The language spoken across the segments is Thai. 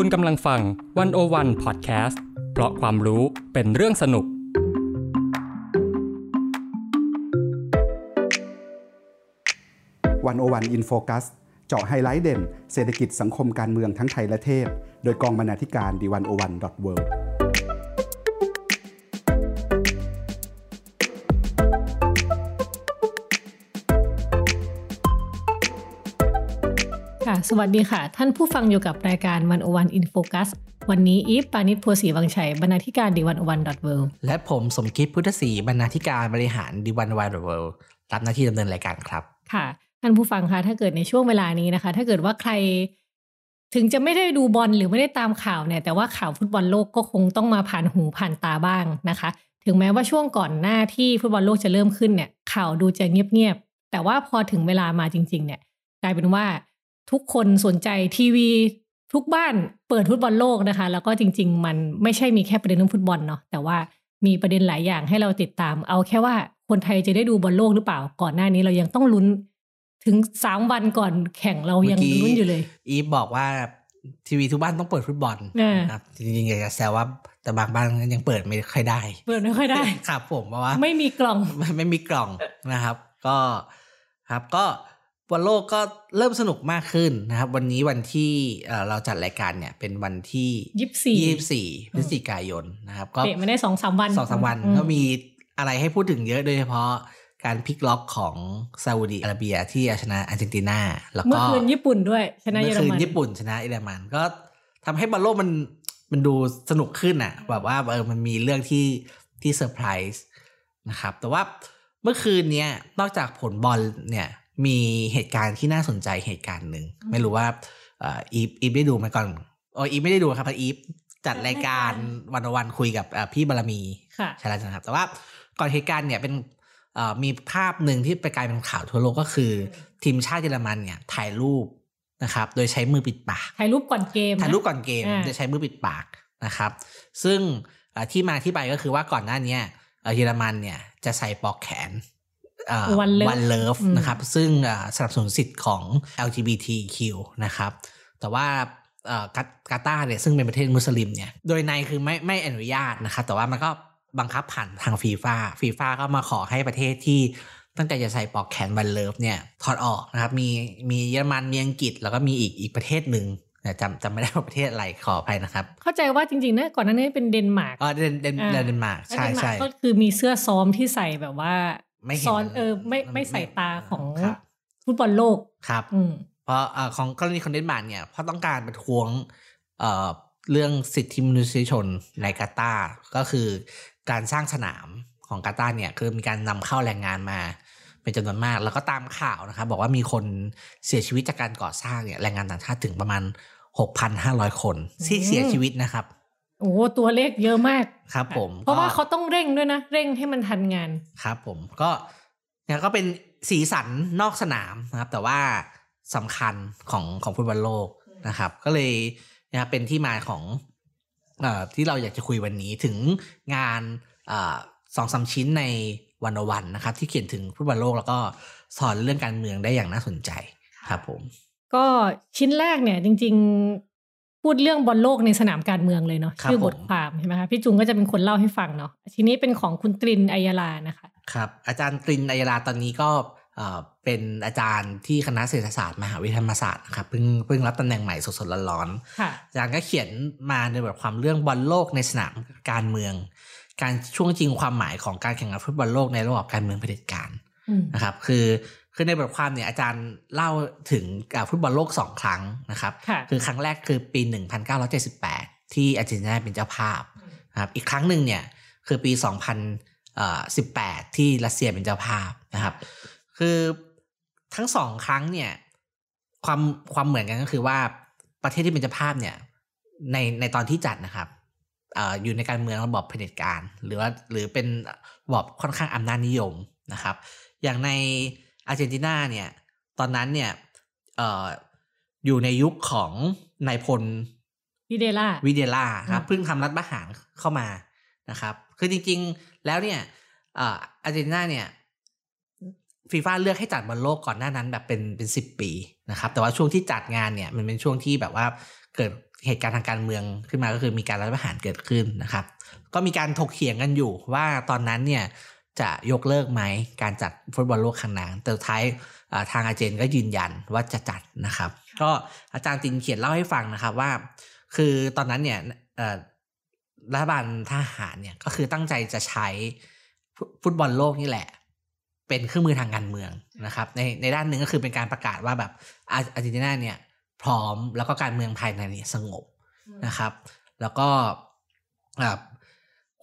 คุณกำลังฟัง One O One Podcast เพราะความรู้เป็นเรื่องสนุก One O One In Focus เจาะไฮไลท์เด่น เศรษฐกิจสังคมการเมืองทั้งไทยและเทศโดยกองบรรณาธิการ The One O One dot world สวัสดีค่ะ ท่านผู้ฟังอยู่กับรายการ One O One In Focus วันนี้อีฟปาณิสโพธิ์ศรีวังชัยบรรณาธิการ The One O One dot Worldและผมสมคิดพุทธศรีบรรณาธิการบริหาร The One O One World รับหน้าที่ดำเนินรายการครับ ค่ะ ท่านผู้ฟังคะถ้าเกิดในช่วงเวลานี้นะคะ ถ้าเกิดว่าใคร ถึงจะไม่ได้ดูบอลหรือไม่ได้ตามข่าวเนี่ย แต่ว่าข่าวฟุตบอลโลกก็คงต้องมาผ่านหูผ่านตาบ้างนะคะ ถึงแม้ว่าช่วงก่อนหน้าที่ฟุตบอลโลกจะเริ่มขึ้นเนี่ย ข่าวดูจะเงียบๆแต่ว่าพอถึงเวลามาจริง ๆ เนี่ยกลายเป็นว่า ทุกคนสนใจทีวี ทุกบ้านเปิดฟุตบอลโลกนะคะ แล้วก็จริง ๆ มันไม่ใช่มีแค่ประเด็นเรื่องฟุตบอลเนาะแต่ว่ามีประเด็นหลายอย่างให้เราติดตาม เอาแค่ว่าคนไทยจะได้ดูบอลโลกหรือเปล่า ก่อนหน้านี้เรายังต้องลุ้นถึงสามวันก่อนแข่งเรายังเมื่อกี้ลุ้นอยู่เลย อีฟบอกว่าทีวีทุกบ้านต้องเปิดฟุตบอลอ่านะครับจริงๆอยากจะแซวว่าแต่บางบ้านยังเปิดไม่ค่อยได้ เปิดไม่ค่อยได้ครับผมเพราะว่า ไม่มีกล่องไม่ไม่มีกล่องนะครับ ก็ครับก็ บอลโลกก็เริ่มสนุกมากขึ้นนะครับ วันนี้วันที่เอ่อเราจัดรายการเนี่ยเป็นวันที่ยี่สิบสี่ยี่สิบสี่พฤศจิกายนนะครับก็เตะมาได้สองสามวันสองสามวันอืก็มีอะไรให้พูดถึงเยอะโดยเฉพาะการพลิกล็อกของซาอุดีอาระเบียที่เอาชนะอาร์เจนตินา แล้วเมื่ก็อคืนญี่ปุ่นด้วยชนะเยเมื่ออรคืนมันญี่ปุ่นชนะเยอรมันก็ทำให้บอลโลกมันมันดูสนุกขึ้นอะ แบบว่าเออมันมีเรื่องที่ที่เซอร์ไพรส์นะครับ แต่ว่าเมื่อคืนเนี้ยนอกจากผลบอลเนี่ย มีเหตุการณ์ที่น่าสนใจเหตุการณ์หนึ่งไม่รู้ว่าเอ่ออีฟอีฟได้ดูไหมก่อนอ๋ออีฟไม่ได้ดูครับเพราะอีฟจัดรายการ One-on-One คุยกับเอ่อพี่บารมีค่ะใช่แล้วนะครับ แต่ว่าก่อนเหตุการณ์เนี่ยเป็นเอ่อมีภาพหนึ่งที่ไปกลายเป็นข่าวทั่วโลกก็คือ ทีมชาติเยอรมันเนี่ยถ่ายรูปนะครับ โดยใช้มือปิดปากถ่ายรูปก่อนเกมอะถ่ายรูปก่อนเกมอ่าโดยใช้มือปิดปากนะครับ ซึ่งเอ่อที่มาที่ไปก็คือว่าก่อนหน้าเนี้ยเอ่อเยอรมันเนี่ยจะใส่ปลอกแขน One Love นะครับซึ่งเอ่อสนับสนุนสิทธิ์ของ LGBTQ นะครับ แต่ว่าเอ่อกากาตาร์เนี่ยซึ่งเป็นประเทศมุสลิมเนี่ยโดยในคือไม่ไม่อนุญาตนะครับแต่ว่ามันก็บังคับผ่านทางฟีฟ่าฟีฟ่าก็มาขอให้ประเทศที่ตั้งใจจะใส่ปลอกแขน One Love เนี่ยถอดออกนะครับมีมีเยอรมันมีอังกฤษแล้วก็มีอีกอีกประเทศหนึ่งแต่จำจำไม่ได้ว่าประเทศอะไรขออภัยนะครับ เข้าใจว่าจริงๆนะก่อนหน้านี้เป็นเดนมาร์กอ๋อเดนเดนอ่าเดนมาร์กใช่แล้วเดนมาใช่ร์กก็คือมีเสื้อซ้อมที่ใส่แบบว่า ไม่เห็นซ้อนเออไม่ไม่ไม่ใส่ตราของครับฟุตบอลโลกครับอืมเพราะเอ่อของกรณีของเดนมาร์กเนี่ยเพราะต้องการประท้วงเอ่อเรื่องสิทธิมนุษยชนในกาตาร์ก็คือการสร้างสนามของกาตาร์เนี่ยคือมีการนำเข้าแรงงานมาเป็นจำนวนมาก แล้วก็ตามข่าวนะครับ บอกว่ามีคนเสียชีวิตจากการก่อสร้างเนี่ยแรงงานต่างชาติถึงประมาณ 6,500 คนที่เสียชีวิตนะครับ โอ้ตัวเลขเยอะมากครับผม เพราะว่าก็เขาต้องเร่งด้วยนะ เร่งให้มันทันงานครับผมก็เนี่ยก็เป็นสีสันนอกสนามนะครับ แต่ว่าสำคัญของของฟุตบอลโลกนะครับ ก็เลยนะครับเป็นที่มาของเอ่อที่เราอยากจะคุยวันนี้ถึงงานเอ่อสองสามชิ้นในวันวันนะครับ ที่เขียนถึงฟุตบอลโลกแล้วก็สอนเรื่องการเมืองได้อย่างน่าสนใจครับผม ก็ชิ้นแรกเนี่ยจริงๆ พูดเรื่องบอลโลกในสนามการเมืองเลยเนาะครับชื่อบทผมความใช่ไหมคะพี่จุงก็จะเป็นคนเล่าให้ฟังเนาะทีนี้เป็นของคุณตรินอัยยาลานะคะครับอาจารย์ตรินอัยยาลาตอนนี้ก็เอ่อเป็นอาจารย์ที่คณะเศรษฐศาสตร์มหาวิทยาลัยธรรมศาสตร์นะครับเพิ่งเพิ่งรับตำแหน่งใหม่สดๆร้อนๆค่ะอาจารย์ก็เขียนมาในบทความเรื่องบอลโลกในสนามการเมือง การช่วงจริงความหมายของการแข่งขันฟุตบอลโลกในระบอบการเมืองเผด็จการอืมนะครับ คือ คือในบทความเนี่ยอาจารย์เล่าถึงอ่าฟุตบอลโลกสองครั้งนะครับค่ะคือครั้งแรกคือปี 1978 ที่อาร์เจนตินาเป็นเจ้าภาพนะครับอีกครั้งหนึ่งเนี่ยคือปี 2018 ที่รัสเซียเป็นเจ้าภาพนะครับ คือทั้งสองครั้งเนี่ยความความเหมือนกันก็คือว่าประเทศที่เป็นเจ้าภาพเนี่ยในในตอนที่จัดนะครับเอ่ออยู่ในการเมืองระบอบเผด็จการ หรือว่าหรือเป็นระบอบค่อนข้างอำนาจนิยมนะครับ อย่างใน อาร์เจนตินาเนี่ย ตอนนั้นเนี่ยเอ่ออยู่ในยุคของนายพลวิเดล่าวิเดล่าครับอืมเพิ่งทำรัฐประหารเข้ามานะครับ คือจริงๆแล้วเนี่ยเอ่ออาร์เจนตินาเนี่ยฟีฟ่าเลือกให้จัดบอลโลกก่อนหน้านั้นแบบเป็นเป็นสิบปีนะครับ แต่ว่าช่วงที่จัดงานเนี่ยมันเป็นช่วงที่แบบว่าเกิดเหตุการณ์ทางการเมืองขึ้นมาก็คือมีการรัฐประหารเกิดขึ้นนะครับ ก็มีการถกเถียงกันอยู่ว่าตอนนั้นเนี่ย จะยกเลิกไหมการจัดฟุตบอลโลกครั้งนั้นแต่ท้ายทางอาเจนก็ยืนยันว่าจะจัดนะครับ ก็อาจารย์ตินเขียนเล่าให้ฟังนะครับว่า คือตอนนั้นเนี่ยรัฐบาลทหารเนี่ยก็คือตั้งใจจะใช้ฟุตบอลโลกนี่แหละ เป็นเครื่องมือทางการเมืองนะครับ ในในด้านหนึ่งก็คือเป็นการประกาศว่าแบบอาร์เจนตินาเนี่ย พร้อมแล้วก็การเมืองภายในเนี่ยสงบนะครับ แล้วก็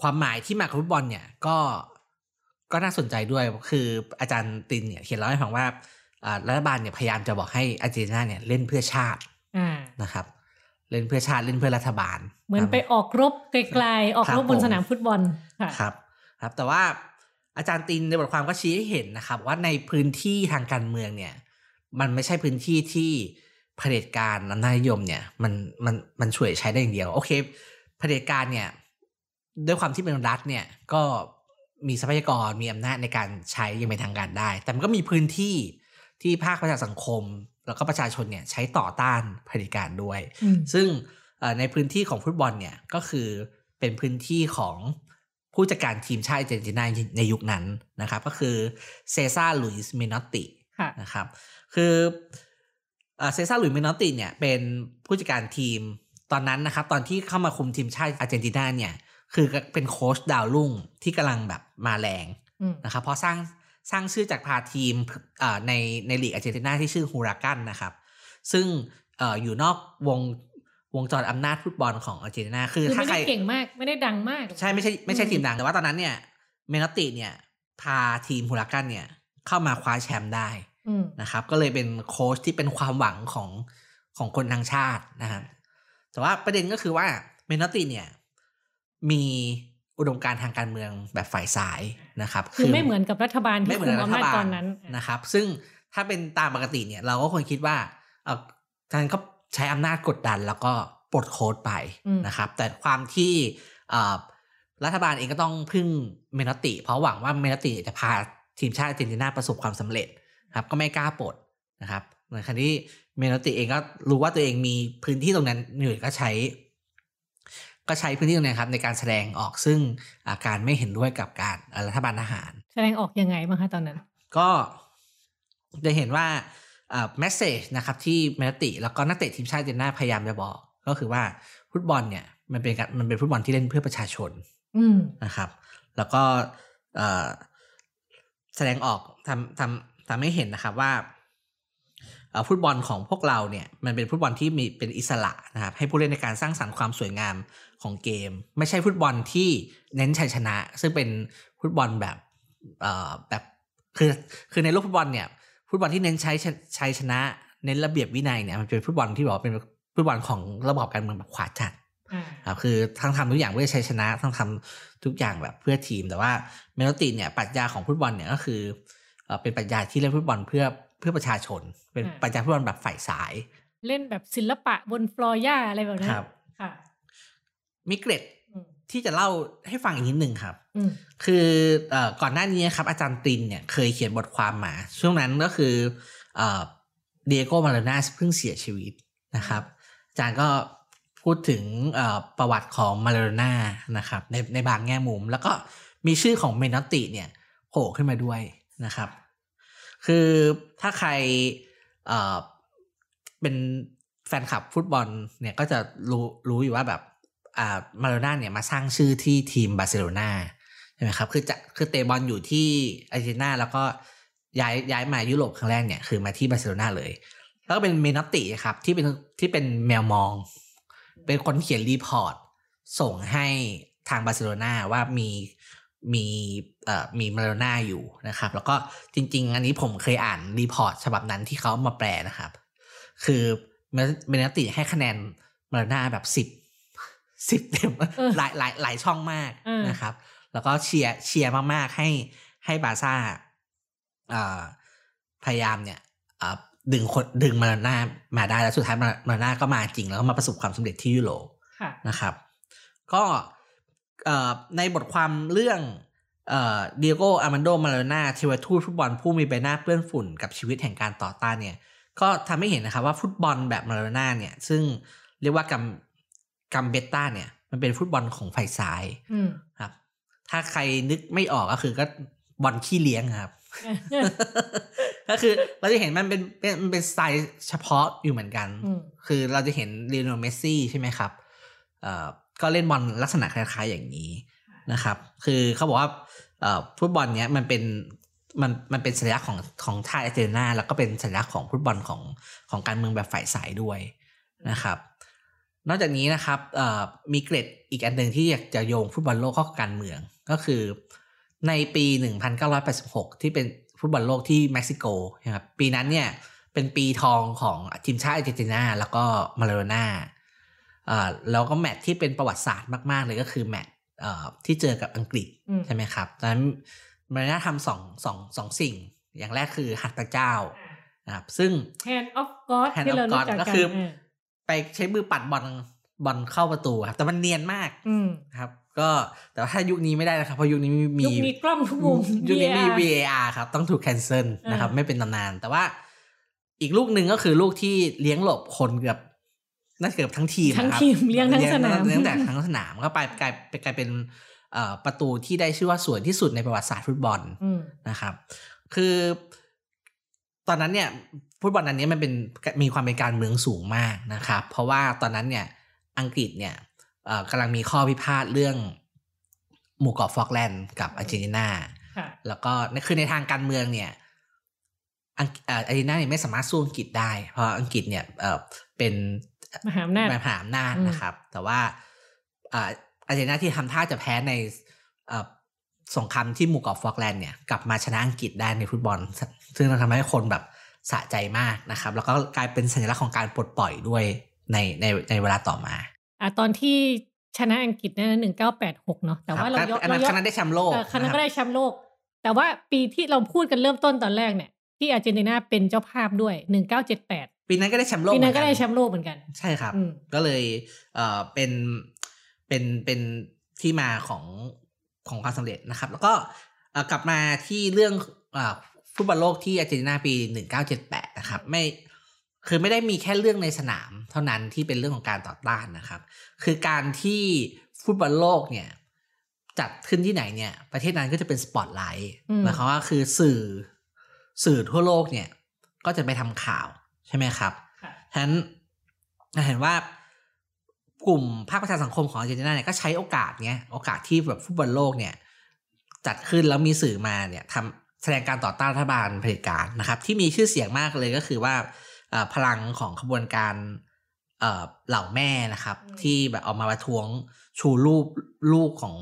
ความหมายที่มากับฟุตบอลเนี่ยก็ ก็น่าสนใจด้วยคืออาจารย์ตินเนี่ยเขียนเล่าให้ฟังว่าอ่ารัฐบาลเนี่ยพยายามจะบอกให้อาร์เจนตินาเนี่ยเล่นเพื่อชาติอ่านะครับเล่นเพื่อชาติเล่นเพื่อรัฐบาล เหมือนไปออกรบไกลๆออกรบบนสนามฟุตบอลค่ะครับครับ แต่ว่าอาจารย์ตินในบทความก็ชี้ให้เห็นนะครับ ว่าในพื้นที่ทางการเมืองเนี่ย มันไม่ใช่พื้นที่ที่เผด็จการอำนาจนิยมเนี่ย มันมันมันช่วยใช้ได้อย่างเดียว โอเคเผด็จการเนี่ย ด้วยความที่เป็นรัฐเนี่ยก็ มีทรัพยากรมีอำนาจในการใช้อยังเป็นทางการได้ แต่มันก็มีพื้นที่ที่ภาคประชาสังคม แล้วก็ประชาชนเนี่ยใช้ต่อต้านเผด็จการด้วยอืมซึ่งเอ่อในพื้นที่ของฟุตบอลเนี่ยก็คือเป็นพื้นที่ของผู้จัดการทีมชาติอาร์เจนตินาในยุคนั้นนะครับ ก็คือเซซาร์ลุยส์เมนอตติค่ะนะครับ คือเอ่อเซซาร์ลุยส์เมนอตติเนี่ยเป็นผู้จัดการทีมตอนนั้นนะครับ ตอนที่เข้ามาคุมทีมชาติอาร์เจนตินาเนี่ย คือเป็นโค้ชดาวรุ่งที่กำลังแบบมาแรงอืมนะครับเพราะสร้างสร้างชื่อจากพาทีมเอ่อในในลีกอาร์เจนตินาที่ชื่อฮูรากันนะครับ ซึ่งเอ่ออยู่นอกวงวงจรอำนาจฟุตบอลของอาร์เจนตินาคือคือถ้าไม่ใค่อยได้เก่งมากไม่ได้ดังมาก ใช่ไม่ใช่ไม่ใช่อืมทีมดัง แต่ว่าตอนนั้นเนี่ยเมนอตติเนี่ยพาทีมฮูรากันเนี่ยเข้ามาคว้าแชมป์ได้อืมนะครับ ก็เลยเป็นโค้ชที่เป็นความหวังของของคนทั้งชาตินะครับแต่ว่าประเด็นก็คือว่าเมนอตติเนี่ย มีอุดมการณ์ทางการเมืองแบบฝ่ายซ้ายนะครับคือไม่เหมือนกับรัฐบาลไม่ที่เหมือคุนมรัอำฐนาจบาตลอนนั้นนะครับ ซึ่งถ้าเป็นตามปกติเนี่ย เราก็ควรคิดว่าเออท่านก็ใช้อำนาจกดดันแล้วก็ปลดโค้ดไปอืมนะครับ แต่ความที่เอ่อรัฐบาลเองก็ต้องพึ่งเมนอตติ เพราะหวังว่าเมนอตติจะพาทีมชาติอาร์เจนตินาประสบความสำเร็จครับ ก็ไม่กล้าปลดนะครับในขณะที่เมนอตติเองก็รู้ว่าตัวเองมีพื้นที่ตรงนั้นอยู่ก็ใช้ ก็ใช้พื้นที่ตรงนี้ครับในการแสดงออกซึ่งอาการไม่เห็นด้วยกับการเอ่อรัฐบาลทหาร แสดงออกยังไงบ้างคะตอนนั้น ก็จะเห็นว่าแมสเซจนะครับที่เมนติ แล้วก็นักเตะทีมชาติอาร์เจนตินาพยายามจะบอก ก็คือว่าฟุตบอลเนี่ยมันเป็นการมันเป็นฟุตบอลที่เล่นเพื่อประชาชนอืมนะครับ แล้วก็เอ่อแสดงออกทำทำทำให้เห็นนะครับว่าเอ่อฟุตบอลของพวกเราเนี่ยมันเป็นฟุตบอลที่มีเป็นอิสระนะครับให้ผู้เล่นในการสร้างสรรค์ความสวยงาม ของเกม ไม่ใช่ฟุตบอลที่เน้นชัยชนะ ซึ่งเป็นฟุตบอลแบบเอ่อแบบคือคือในโลกฟุตบอลเนี่ยฟุตบอลที่เน้นใช้ชัยชนะ เน้นระเบียบวินัยเนี่ยมันเป็นฟุตบอลที่บอกว่าเป็นฟุตบอลของระบอบการเมืองแบบขวาจัดอ่าครับคือทั้งทำทุกอย่างเพื่อชัยชนะทั้งทำทุกอย่างแบบเพื่อทีม แต่ว่าเมนอตติเนี่ยปรัชญาของฟุตบอลเนี่ยก็คือเอ่อเป็นปรัชญาที่เล่นฟุตบอลเพื่อเพื่อประชาชน เป็นปรัชญาฟุตบอลแบบฝ่ายสาย เล่นแบบศิลปะบนฟลอร์ย่าอะไรแบบนั้นครับค่ะ มีเกร็ดอืมที่จะเล่าให้ฟังอีกนิดหนึ่งครับอืมคือเอ่อก่อนหน้านี้ครับ อาจารย์ตินเนี่ยเคยเขียนบทความมา ช่วงนั้นก็คือเอ่อเดียโกมาเลนาเพิ่งเสียชีวิตนะครับ อาจารย์ก็พูดถึงเอ่อประวัติของมาเลนานะครับ ในในบางแง่มุม แล้วก็มีชื่อของเมนอตติเนี่ยโผล่ขึ้นมาด้วยนะครับ คือถ้าใครเอ่อเป็นแฟนคลับฟุตบอลเนี่ยก็จะรู้รู้อยู่ว่าแบบ อ่ามาราโดน่าเนี่ยมาสร้างชื่อที่ทีมบาร์เซโลนาใช่ไหมครับคือจะคือเตะบอลอยู่ที่อาร์เจนตินาแล้วก็ย้ายย้ายมายุโรปครั้งแรกเนี่ยคือมาที่บาร์เซโลนาเลย แล้วก็เป็นเมนอตติครับที่เป็นที่เป็นแมวมอง เป็นคนเขียน report ส่งให้ทางบาร์เซโลนาว่ามีมีเอ่อมีมาราโดน่าอยู่นะครับ แล้วก็จริง ๆ อันนี้ผมเคยอ่าน report ฉบับนั้นที่เขามาแปลนะครับ คือเมนอตติให้คะแนนมาราโดน่าแบบสิบ สิบเต็มเออหลายหลายหลายช่องมากเออนะครับ แล้วก็เชียร์เชียร์มากๆให้ให้บาร์ซ่าเอ่อพยายามเนี่ยเอ่อดึงคนดึงมาราโดนามาได้แล้วสุดท้ายมามาราโดนาก็มาจริงแล้วก็มาประสบความสำเร็จที่ยุโรปค่ะนะครับ ก็เอ่อในบทความเรื่องเอ่อดิเอโกอาร์มันโดมาราโดนาเทวทูตฟุตบอลผู้มีใบหน้าเปื้อนฝุ่นกับชีวิตแห่งการต่อต้านเนี่ย ก็ทำให้เห็นนะครับว่าฟุตบอลแบบมาราโดนาเนี่ย ซึ่งเรียกว่า gam gambeta เนี่ย มันเป็นฟุตบอลของฝ่ายซ้ายอืมครับ ถ้าใครนึกไม่ออกก็คือก็บอลขี้เลี้ยงครับ ก็คือเราจะเห็นมันเป็นเป็นมันเป็นสไตล์เฉพาะอยู่เหมือนกันอืมคือเราจะเห็นลิโอเนลเมสซี่ใช่ไหมครับเอ่อก็เล่นบอลลักษณะคล้ายๆอย่างนี้นะครับ คือเขาบอกว่าเอ่อฟุตบอลเนี้ยมันเป็นมันมันเป็นสัญลักษณ์ของของชาติอาร์เจนตินาแล้วก็เป็นสัญลักษณ์ของฟุตบอลของของการเมืองแบบฝ่ายซ้ายด้วยนะครับ นอกจากนี้นะครับเอ่อมีเกร็ดอีกอันหนึ่งที่อยากจะโยงฟุตบอลโลกเข้ากับการเมือง ก็คือในปี 1986 ที่เป็นฟุตบอลโลกที่เม็กซิโกนะครับปีนั้นเนี่ยเป็นปีทองของทีมชาติอาร์เจนตินาแล้วก็มาเลโดน่าเอ่อแล้วก็แมตช์ที่เป็นประวัติศาสตร์มาก ๆ เลยก็คือแมตช์เอ่อที่เจอกับอังกฤษอืมใช่ไหมครับตอนนั้นมาเลโดน่าทำสองสองสองสิ่ง อย่างแรกคือหัตถเจ้านะครับซึ่ง Hand of God Hand ที่ of เรารู้ God จักก็กันคือเออ ไปใช้มือปัดบอลบอลเข้าประตูครับ แต่มันเนียนมากอืมครับ ก็แต่ว่าถ้ายุคนี้ไม่ได้นะครับเพราะยุคนี้มียุคนี้กล้องทุกมุมยุคนี้มี VAR VAR ครับ ต้องถูก cancel นะครับอ่าไม่เป็นตำนาน แต่ว่าอีกลูกหนึ่งก็คือลูกที่เลี้ยงหลบคนเกือบน่าจะเกือบทั้งทีมทั้งนะครับทีมเลี้ยงทั้งสนามเลี้ยงแต่ทั้งสนามก็ไปกลายไปกลายเป็นเอ่อประตูที่ได้ชื่อว่าสวยที่สุดในประวัติศาสตร์ฟุตบอลอืมนะครับ คือตอนนั้นเนี่ย ฟุตบอลอันนี้มันเป็นมีความเป็นการเมืองสูงมากนะครับ เพราะว่าตอนนั้นเนี่ยอังกฤษเนี่ยเอ่อกำลังมีข้อพิพาทเรื่องหมู่เกาะฟอกแลนด์กับอาร์เจนตินาค่ะแล้วก็ในคือในทางการเมืองเนี่ยอังเอ่ออาร์เจนตินาเนี่ยไม่สามารถสู้อังกฤษได้ เพราะอังกฤษเนี่ยเอ่อเป็นมหาอำนาจมหาอำนาจอืมนะครับ แต่ว่าอ่าอาร์เจนตินาที่ทำท่าจะแพ้ในเอ่อสงครามที่หมู่เกาะฟอกแลนด์เนี่ยกลับมาชนะอังกฤษได้ในฟุตบอล ซึ่งทำให้คนแบบ สะใจมากนะครับ แล้วก็กลายเป็นสัญลักษณ์ของการปลดปล่อยด้วยในในในเวลาต่อมาอะตอนที่ชนะอังกฤษนั่นหนึ่งเก้าแปดหกเนาะแต่ว่าเราครับยกอันเรานั้นยกคณะได้แชมป์โลกเออคณะนะก็รับได้แชมป์โลก แต่ว่าปีที่เราพูดกันเริ่มต้นตอนแรกเนี่ย ที่อาร์เจนตินาเป็นเจ้าภาพด้วยหนึ่งเก้าเจ็ดแปดปีนั้นก็ได้แชมป์โลกปีนั้นก็เหมืได้อแชมป์โลกเหมือนกัน ใช่ครับอืมก็เลยเอ่อเป็นเป็นเป็นที่มาของของความสำเร็จนะครับ แล้วก็เอ่อกลับมาที่เรื่องเอ่อ ฟุตบอลโลกที่อาร์เจนตินาปี 1978 นะครับ ไม่คือไม่ได้มีแค่เรื่องในสนามเท่านั้นที่เป็นเรื่องของการต่อต้านนะครับ คือการที่ฟุตบอลโลกเนี่ยจัดขึ้นที่ไหนเนี่ย ประเทศนั้นก็จะเป็นสปอตไลท์อืมหมายความว่าคือสื่อสื่อทั่วโลกเนี่ย ก็จะไปทำข่าวใช่ไหมครับค่ะฉะนั้นเราเห็นว่ากลุ่มภาคประชาสังคมของอาร์เจนตินาเนี่ยก็ใช้โอกาสเนี้ยโอกาสที่แบบฟุตบอลโลกเนี่ย จัดขึ้นแล้วมีสื่อมาเนี่ยทำ แสดงการต่อต้านรัฐบาลเผด็จการนะครับ ที่มีชื่อเสียงมากเลยก็คือว่าเอ่อพลังของขบวนการเอ่อเหล่าแม่นะครับอืมที่แบบออกมาประท้วงชูรูปลูกของ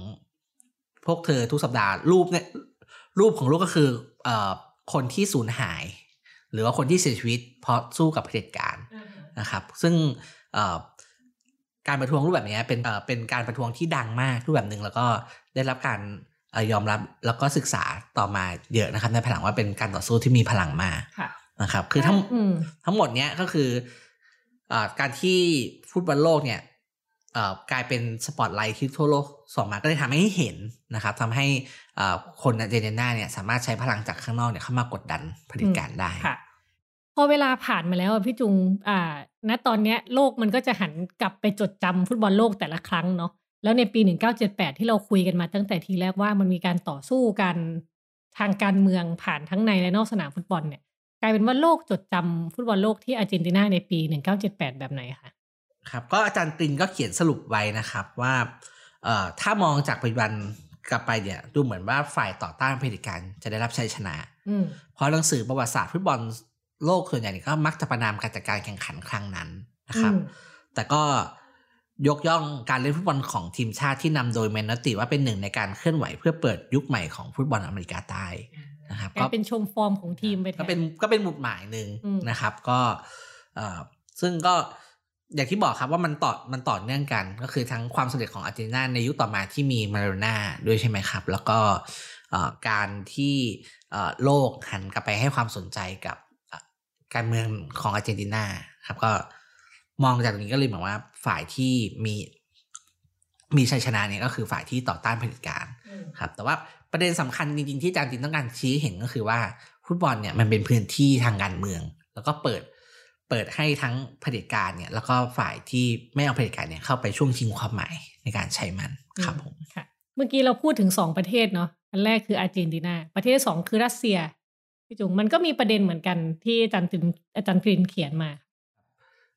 พวกเธอทุกสัปดาห์รูปเนี่ยรูปของลูกก็คือเอ่อคนที่สูญหาย หรือว่าคนที่เสียชีวิตเพราะสู้กับเผด็จการนะครับ ซึ่งเอ่อการประท้วงรูปแบบนี้เป็นเอ่อเป็นการประท้วงที่ดังมากรูปแบบหนึ่งแล้วก็ได้รับการเอ่อ ยอมรับแล้วก็ศึกษาต่อมาเยอะนะครับ ในภายหลังว่าเป็นการต่อสู้ที่มีพลังมากค่ะนะครับ คือทั้งอืมทั้งหมดเนี้ยก็คือเอ่อการที่ฟุตบอลโลกเนี่ยเอ่อกลายเป็นสปอตไลท์ที่ทั่วโลกส่งมาก็เลยทำให้เห็นนะครับทำให้เอ่อคนอาร์เจนตินาเนี่ยสามารถใช้พลังจากข้างนอกเนี่ยเข้ามากดดันเผด็จการได้ค่ะพอเวลาผ่านมาแล้วอะพี่จุง อ่า ณ ตอนเนี้ยโลกมันก็จะหันกลับไปจดจำฟุตบอลโลกแต่ละครั้งเนาะ แล้วในปี 1978 ที่เราคุยกันมาตั้งแต่ทีแรกว่ามันมีการต่อสู้กันทางการเมืองผ่านทั้งในและนอกสนามฟุตบอลเนี่ยกลายเป็นว่าโลกจดจำฟุตบอลโลกที่อาร์เจนตินาในปี 1978 แบบไหนคะครับก็อาจารย์ตินก็เขียนสรุปไว้นะครับว่าเอ่อถ้ามองจากปัจจุบันกลับไปเนี่ยดูเหมือนว่าฝ่ายต่อต้านเผด็จการจะได้รับชัยชนะอืมเพราะหนังสือประวัติศาสตร์ฟุตบอลโลกส่วนใหญ่เนี่ยก็มักจะประนามการจัดการแข่งขันครั้งนั้นนะครับอืมแต่ก็ ยกย่องการเล่นฟุตบอลของทีมชาติที่นำโดยเมนอตติว่าเป็นหนึ่งในการเคลื่อนไหวเพื่อเปิดยุคใหม่ของฟุตบอลอเมริกาใต้นะครับกลายเป็นชมฟอร์มของทีมไปแทนก็เป็นก็เป็นหมุดหมายหนึ่งอืมนะครับ ก็เอ่อซึ่งก็อย่างที่บอกครับว่ามันต่อมันต่อเนื่องกัน ก็คือทั้งความสำเร็จของอาร์เจนตินาในยุคต่อมาที่มีมาราโดน่าด้วยใช่ไหมครับ แล้วก็เอ่อการที่เอ่อโลกหันกลับไปให้ความสนใจกับเอ่อการเมืองของอาร์เจนตินาครับก็ มองจากตรงนี้ก็เลยเหมือนว่าฝ่ายที่มีมีชัยชนะเนี่ยก็คือฝ่ายที่ต่อต้านเผด็จการอืมครับ แต่ว่าประเด็นสำคัญจริงๆ ที่อาจารย์ตินต้องการชี้ให้เห็นก็คือว่าฟุตบอลเนี่ยมันเป็นพื้นที่ทางการเมือง แล้วก็เปิดเปิดให้ทั้งเผด็จการเนี่ย แล้วก็ฝ่ายที่ไม่เอาเผด็จการเนี่ยเข้าไปช่วงชิงความหมายในการใช้มันครับผมค่ะ เมื่อกี้เราพูดถึงสองประเทศเนาะอันแรกคืออาร์เจนตินา ประเทศสองคือรัสเซียพี่จุงมันก็มีประเด็นเหมือนกันที่อาจารย์ถึงอาจารย์กรินเขียนมา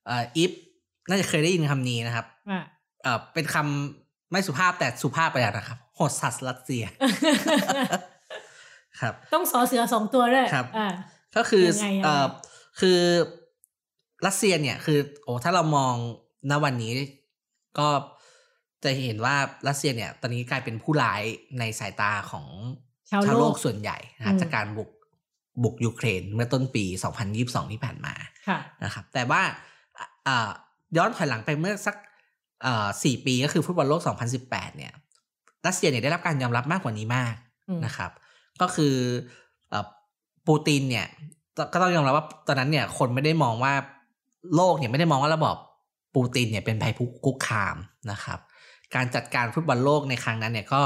เอ่ออิฟน่าจะเคยได้ยินคำนี้นะครับว่าเอ่อเป็นคำไม่สุภาพแต่สุภาพไปแล้วนะครับ โหดสัสรัสเซีย ครับ ต้องสอเสือสองตัวด้วยครับอ่าก็คือยังไงยังไงเอ่อคือรัสเซียเนี่ยคือ โอ้ถ้าเรามองณวันนี้ ก็จะเห็นว่ารัสเซียเนี่ย ตอนนี้กลายเป็นผู้ร้ายในสายตาของชาวโลกโลกส่วนใหญ่นะครับอืมจากการบุกบุกยูเครนเมื่อต้นปี 2022 ที่ผ่านมาค่ะนะครับ แต่ว่าอะอ่า ย้อนถอยหลังไปเมื่อสักอ่าสี่ปีก็คือฟุตบอลโลก 2018 เนี่ยรัสเซียเนี่ยได้รับการยอมรับมากกว่านี้มากอืมนะครับ ก็คือเอ่อปูตินเนี่ยก็ก็ต้องยอมรับว่าตอนนั้นเนี่ยคนไม่ได้มองว่าโลกเนี่ยไม่ได้มองว่าระบอบปูตินเนี่ยเป็นภัยคุกคามนะครับ การจัดการฟุตบอลโลกในครั้งนั้นเนี่ยก็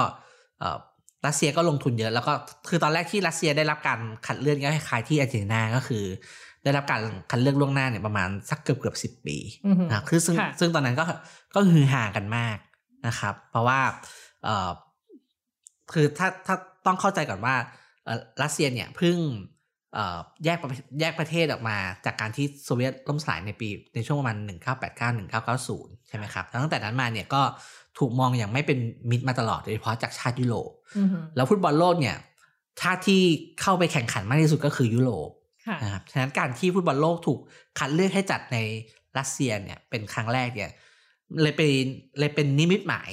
เอ่อรัสเซียก็ลงทุนเยอะแล้วก็คือตอนแรกที่รัสเซียได้รับการคัดเลือกก็คล้ายๆที่อาร์เจนตินาก็คือ ได้รับการคัดเลือกล่วงหน้าเนี่ยประมาณสักเกือบเกือบสิบปีอือฮึนะครับคือซึ่งค่ะซึ่งตอนนั้นก็ก็ฮือฮากันมากนะครับ เพราะว่าเอ่อคือถ้าถ้าต้องเข้าใจก่อนว่าเอ่อรัสเซียเนี่ยเพิ่งเอ่อแยกประแยกประเทศออกมาจากการที่โซเวียตล่มสลายในปีในช่วงประมาณ 1989 1990 ใช่ไหมครับแล้วตั้งแต่นั้นมาเนี่ยก็ถูกมองอย่างไม่เป็นมิตรมาตลอดโดยเฉพาะจากชาติยุโรปอือฮึแล้วฟุตบอลโลกเนี่ยชาติที่เข้าไปแข่งขันมากที่สุดก็คือยุโรปค่ะ นะครับฉะนั้นการที่ฟุตบอลโลกถูกคัดเลือกให้จัดในรัสเซียเนี่ยเป็นครั้งแรกเนี่ยเลยเป็นเลยเป็นนิมิตหมาย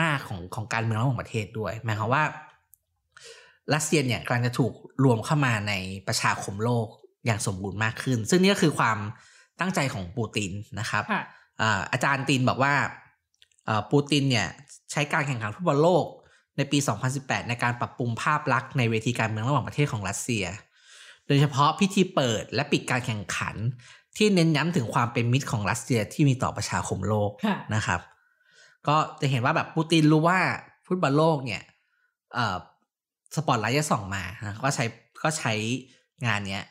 มาก ๆ ของของการเมืองระหว่างประเทศด้วยหมายความว่ารัสเซียเนี่ยกำลังจะถูกรวมเข้ามาในประชาคมโลกอย่างสมบูรณ์มากขึ้น ซึ่งนี่ก็คือความตั้งใจของปูตินนะครับค่ะอ่าอาจารย์ตินบอกว่าอ่าปูตินเนี่ยใช้การแข่งขันฟุตบอลโลกในปี 2018 ในการปรับปรุงภาพลักษณ์ในเวทีการเมืองระหว่างประเทศของรัสเซีย โดยเฉพาะพิธีเปิดและปิดการแข่งขัน ที่เน้นย้ำถึงความเป็นมิตรของรัสเซียที่มีต่อประชาคมโลกค่ะนะครับ ก็จะเห็นว่าแบบปูตินรู้ว่าฟุตบอลโลกเนี่ยเอ่อสปอตไลท์จะส่องมานะก็ใช้ก็ใช้งานเนี้ย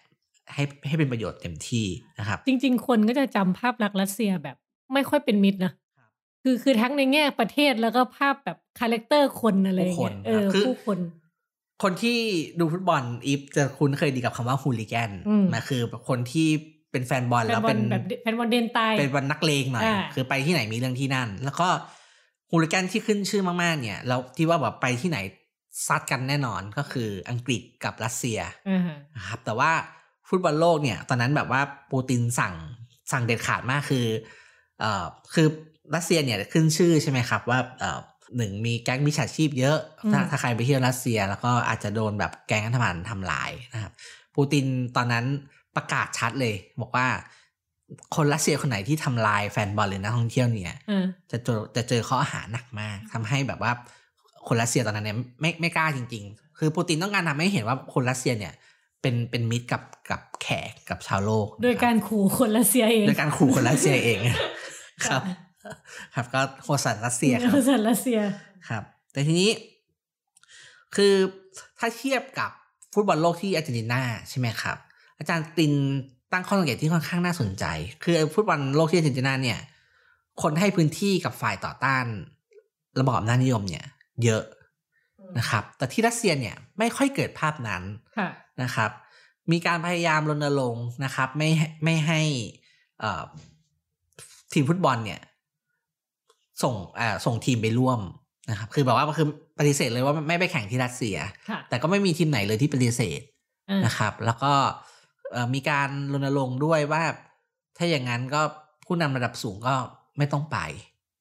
ให้ให้เป็นประโยชน์เต็มที่นะครับ จริง ๆ คนก็จะจำภาพลักษณ์รัสเซียแบบไม่ค่อยเป็นมิตรนะคือคือทั้งในแง่ประเทศแล้วก็ภาพแบบ character คนอะไรอย่างเงี้ยเออผู้คนครับคือผู้คน คนที่ดูฟุตบอลอีฟจะคุ้นเคยดีกับคำว่าฮูลิแกนอืมมันคือแบบคนที่เป็นแฟนบอลแฟแล้นวบอเป็ลนแบบแฟนบอลเดนตายเป็นวันนักเลงหน่อยอ่าคือไปที่ไหนมีเรื่องที่นั่น แล้วก็ฮูลิแกนที่ขึ้นชื่อมากๆ เนี่ยแล้วที่ว่าแบบไปที่ไหนซัดกันแน่นอนก็คืออังกฤษกับรัสเซียอ่าฮะนะครับแต่ว่าฟุตบอลโลกเนี่ย ตอนนั้นแบบว่าปูตินสั่งสั่งเด็ดขาดมากคือเอ่อคือรัสเซียเนี่ยขึ้นชื่อใช่ไหมครับว่าเอ่อ หนึ่งมีแก๊งมิจฉาชีพเยอะ ถ้าถ้าใครไปเที่ยวรัสเซีย แล้วก็อาจจะโดนแบบแก๊งอันธพาลทำลายนะครับ ปูตินตอนนั้นประกาศชัดเลย บอกว่าคนรัสเซียคนไหนที่ทำลายแฟนบอลหรือนักท่องเที่ยวเนี่ยอ่าจะเจอจะเจอข้อหาหนักมากทำให้แบบว่าคนรัสเซียตอนนั้นเนี่ยไม่ไม่กล้าจริง ๆ คือปูตินต้องการทำให้เห็นว่าคนรัสเซียเนี่ยเป็นเป็นมิตรกับกับแขกกับชาวโลก โดยการขู่คนรัสเซียเอง โดยการขู่คนรัสเซียเองครับ ครับก็โหดสัสรัสเซียครับสัสรัสเซียครับ แต่ทีนี้ คือถ้าเทียบกับฟุตบอลโลกที่อาร์เจนตินาใช่ไหมครับ อาจารย์ตินตั้งข้อสังเกตที่ค่อนข้างน่าสนใจ คือฟุตบอลโลกที่อาร์เจนตินาเนี่ย คนให้พื้นที่กับฝ่ายต่อต้าน ระบอบอำนาจนิยมเนี่ย เยอะนะครับ แต่ที่รัสเซียเนี่ยไม่ค่อยเกิดภาพนั้นค่ะนะครับ มีการพยายามรณรงค์นะครับ ไม่ให้ไม่ให้เอ่อทีมฟุตบอลเนี่ย ส่งเอ่อส่งทีมไปร่วมนะครับคือแบบว่าคือปฏิเสธเลยว่าไม่ไปแข่งที่รัสเซียค่ะแต่ก็ไม่มีทีมไหนเลยที่ปฏิเสธอ่านะครับ แล้วก็เอ่อมีการรณรงค์ด้วยว่า ถ้าอย่างนั้นก็ผู้นำระดับสูงก็ไม่ต้องไป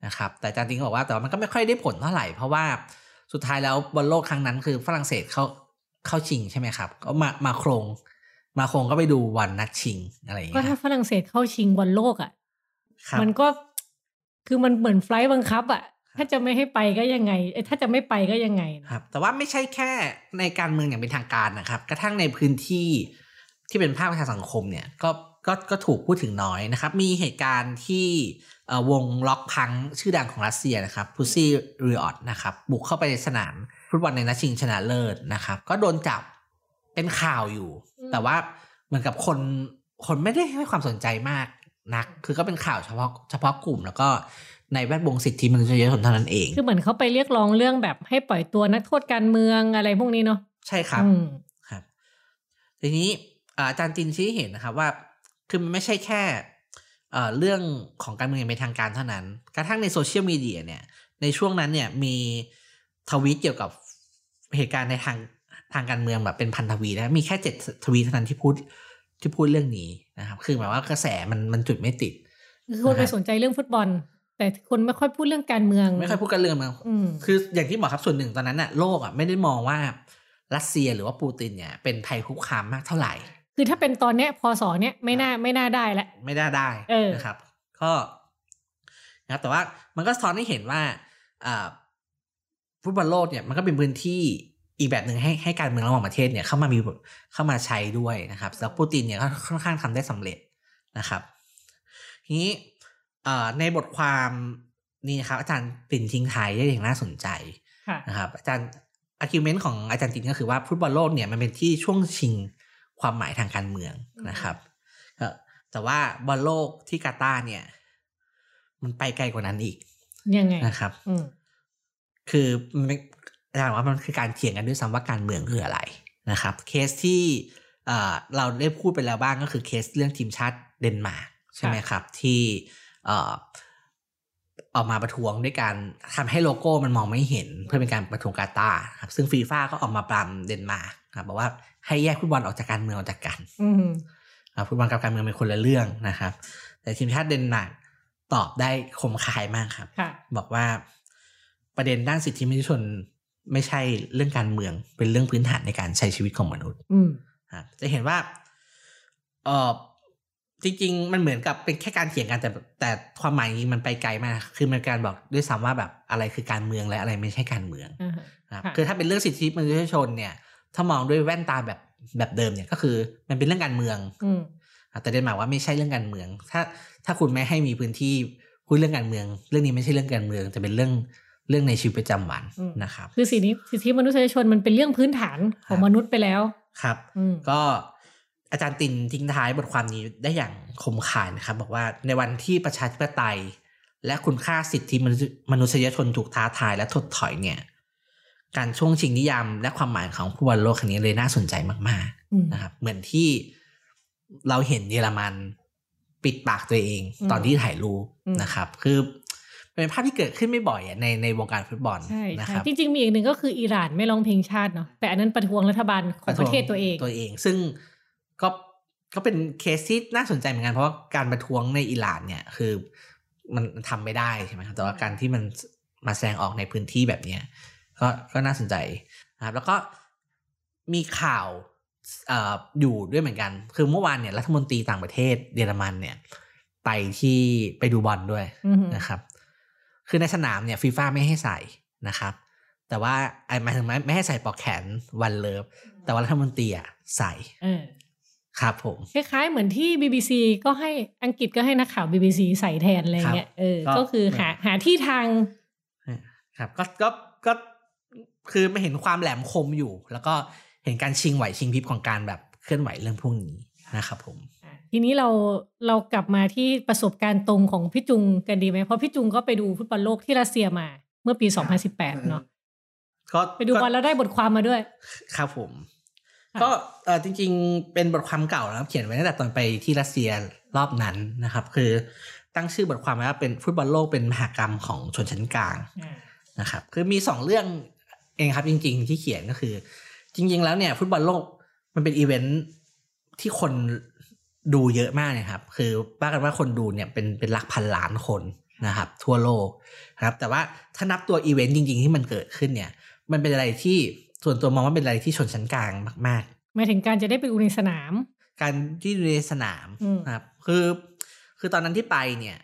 นะครับ แต่อาจารย์จริงก็บอกว่าแต่ว่ามันก็ไม่ค่อยได้ผลเท่าไหร่ เพราะว่าสุดท้ายแล้วบอลโลกครั้งนั้นคือฝรั่งเศสเขาเข้าชิงใช่ไหมครับ ก็มามาโครง มาโครงก็ไปดูวันนัดชิงอะไรอย่างก็เงี้ยถ้าฝรั่งเศสเข้าชิงบอลโลกอะครับมันก็ คือมันเหมือนไฟลท์บังคับอะถ้าจะไม่ให้ไปก็ยังไงเอ้ยถ้าจะไม่ไปก็ยังไงนะครับ แต่ว่าไม่ใช่แค่ในการเมืองอย่างเป็นทางการนะครับ กระทั่งในพื้นที่ที่เป็นภาคประชาสังคมเนี่ยก็ก็ก็ถูกพูดถึงน้อยนะครับ มีเหตุการณ์ที่เอ่อวงล็อกพังชื่อดังของรัสเซียนะครับพุซี่ริออตนะครับ บุกเข้าไปในสนามฟุตบอลในนัดชิงชนะเลิศนะครับ ก็โดนจับเป็นข่าวอยู่ แต่ว่าเหมือนกับคนคนไม่ได้ให้ความสนใจมาก นัก คือก็เป็นข่าวเฉพาะเฉพาะกลุ่ม แล้วก็ในแวดวงสิทธิมนุษยชนเท่านั้นเอง คือเหมือนเขาไปเรียกร้องเรื่องแบบให้ปล่อยตัวนักโทษการเมืองอะไรพวกนี้เนาะ ใช่ครับอืมครับ ทีนี้อ่าอาจารย์ตินชี้ให้เห็นนะครับว่า คือมันไม่ใช่แค่เอ่อเรื่องของการเมืองอย่างเป็นทางการเท่านั้น กระทั่งในโซเชียลมีเดียเนี่ย ในช่วงนั้นเนี่ยมีทวีตเกี่ยวกับเหตุการณ์ในทางทางการเมืองแบบเป็นพันทวีตนะมีแค่เจ็ดทวีตเท่านั้นที่พูดที่พูดเรื่องนี้ นะครับคือหมายว่ากระแสมันมันจุดไม่ติดคือคนไปสนใจเรื่องฟุตบอล แต่คนไม่ค่อยพูดเรื่องการเมือง ไม่ค่อยพูดกันเรื่องมันอืมคืออย่างที่บอกครับส่วนหนึ่งตอนนั้นน่ะโลกอะไม่ได้มองว่ารัสเซียหรือว่าปูตินเนี่ยเป็นภัยคุกคามมากเท่าไหร่ คือถ้าเป็นตอนเนี้ยพศเนี้ยไม่น่าไม่น่าได้ละไม่ได้ได้เออนะครับ ก็นะครับแต่ว่ามันก็สะท้อนให้เห็นว่าอ่าฟุตบอลโลกเนี่ยมันก็เป็นพื้นที่ อีกแบบหนึ่งให้ให้การเมืองระหว่างประเทศเนี่ยเข้ามามีเข้ามาใช้ด้วยนะครับแล้วปูตินเนี่ยก็ค่อนข้างทำได้สำเร็จนะครับ ทีนี้เอ่อในบทความนี่นะครับอาจารย์ตินทิ้งท้ายได้อย่างน่าสนใจค่ะนะครับ อาจารย์ argument ของอาจารย์ตินก็คือว่าฟุตบอลโลกเนี่ยมันเป็นที่ช่วงชิงความหมายทางการเมืองนะครับเอ่อแต่ว่าบอลโลกที่กาตาร์เนี่ย มันไปไกลกว่านั้นอีกยังไงนะครับอืมคือมันเป็น อาจารย์ว่ามันคือการเถียงกันด้วยซ้ำว่าการเมืองคืออะไรนะครับ เคสที่เอ่อเราได้พูดไปแล้วบ้างก็คือเคสเรื่องทีมชาติเดนมาร์กใช่ไหมครับ ที่เอ่อออกมาประท้วงด้วยการทำให้โลโก้มันมองไม่เห็นเพื่อเป็นการประท้วงกาตาร์ครับ ซึ่งฟีฟ่าก็ออกมาปรามเดนมาร์กครับบอกว่าให้แยกฟุตบอลออกจากการเมืองออกจากกันอืมอ่าฟุตบอลกับการเมืองเป็นคนละเรื่องนะครับ แต่ทีมชาติเดนมาร์กตอบได้คมคายมากครับค่ะบอกว่าประเด็นด้านสิทธิมนุษยชน ไม่ใช่เรื่องการเมืองเป็นเรื่องพื้นฐานในการใช้ชีวิตของมนุษย์ อืมครับจะเห็นว่าเออจริง ๆ มันเหมือนกับเป็นแค่การเถียงกันแต่แต่ความหมายจริงๆมันไปไกลมาก คือมันการบอกด้วยซ้ำว่าแบบอะไรคือการเมืองและอะไรไม่ใช่การเมืองอ่าฮะนะครับค่ะคือถ้าเป็นเรื่องสิทธิมนุษยชนเนี่ย ถ้ามองด้วยแว่นตาแบบแบบเดิมเนี่ยก็คือ มันเป็นเรื่องการเมืองอืมอะแต่เดนมาร์กว่าไม่ใช่เรื่องการเมือง ถ้าถ้าคุณไม่ให้มีพื้นที่พูดเรื่องการเมือง เรื่องนี้ไม่ใช่เรื่องการเมืองจะเป็นเรื่อง เรื่องในชีวิตประจำวันอืมนะครับคือสิทธิสิทธิมนุษยชนมันเป็นเรื่องพื้นฐานของมนุษย์ไปแล้วครับอืมก็อาจารย์ตินทิ้งท้ายบทความนี้ได้อย่างคมคายนะครับ บอกว่าในวันที่ประชาธิปไตย และคุณค่าสิทธิมนุษยมนุษยชนถูกท้าทายและถดถอยเนี่ยการช่วงชิงนิยามและความหมายของผู้บอลโลกครั้งนี้เลยน่าสนใจมากอืมๆนะครับ เหมือนที่เราเห็นเยอรมันปิดปากตัวเองอืมตอนที่ถ่ายรูปอืมนะครับ คือ เป็นภาพที่เกิดขึ้นไม่บ่อยอะในในวงการฟุตบอลใช่นะใช่ครับจริง ๆ มีอีกหนึ่งก็คืออิหร่านไม่ร้องเพลงชาติเนาะแต่อันนั้นประท้วงรัฐบาลของประเทศตัวเองตัวเอง ซึ่งก็ก็เป็นเคสที่น่าสนใจเหมือนกันเพราะว่าการประท้วงในอิหร่านเนี่ยคือมันทำไม่ได้ใช่ไหมครับแต่ว่าการที่มันมาแสดงออกในพื้นที่แบบเนี้ยก็ก็น่าสนใจนะครับ แล้วก็มีข่าวเอ่ออยู่ด้วยเหมือนกัน คือเมื่อวานเนี่ยรัฐมนตรีต่างประเทศเยอรมันเนี่ย ไปที่ไปดูบอลด้วยอือหือนะครับ คือในสนามเนี่ยฟีฟ่าไม่ให้ใส่นะครับ แต่ว่าไอ้หมายถึงไม่ไม่ให้ใส่ปลอกแขนวันเลิฟ แต่ว่ารัฐมนตรีอะใส่เออครับผมคล้ายๆเหมือนที่ BBC ก็ให้อังกฤษก็ให้นักข่าว BBC ใส่แทนอะไรเงี้ยเออก็ก็คือหาหาที่ทางครับก็ก็ก็คือไม่เห็นความแหลมคมอยู่ แล้วก็เห็นการชิงไหวชิงพริบของการแบบเคลื่อนไหวเรื่องพวกนี้นะครับผมอะ ทีนี้เราเรากลับมาที่ประสบการณ์ตรงของพี่จุงกันดีไหมเพราะพี่จุงก็ไปดูฟุตบอลโลกที่รัสเซียมาเมื่อปี 2018 เนาะก็ไปดูบอลแล้วได้บทความมาด้วย ครับผมค่ะก็เออจริงๆ เป็นบทความเก่านะครับ เขียนไว้ตั้งแต่ตอนไปที่รัสเซียรอบนั้นนะครับ คือตั้งชื่อบทความไว้ว่าเป็นฟุตบอลโลกเป็นมหกรรมของชนชั้นกลางอ่านะครับ คือมีสองเรื่องเองครับจริง ๆ ที่เขียนก็คือ จริง ๆ แล้วเนี่ย ฟุตบอลโลกมันเป็นอีเวนท์ที่คน ดูเยอะมากเลยครับ คือว่ากันว่าคนดูเนี่ยเป็นเป็นหลักพันล้านคนนะครับ ทั่วโลกนะครับ แต่ว่าถ้านับตัวอีเวนต์จริง ๆ ที่มันเกิดขึ้นเนี่ย มันเป็นอะไรที่ส่วนตัวมองว่าเป็นอะไรที่ชนชั้นกลางมากๆหมายถึงการจะได้ไปดูในสนาม การที่อยู่ในสนามอืมนะครับ คือ คือตอนนั้นที่ไปเนี่ย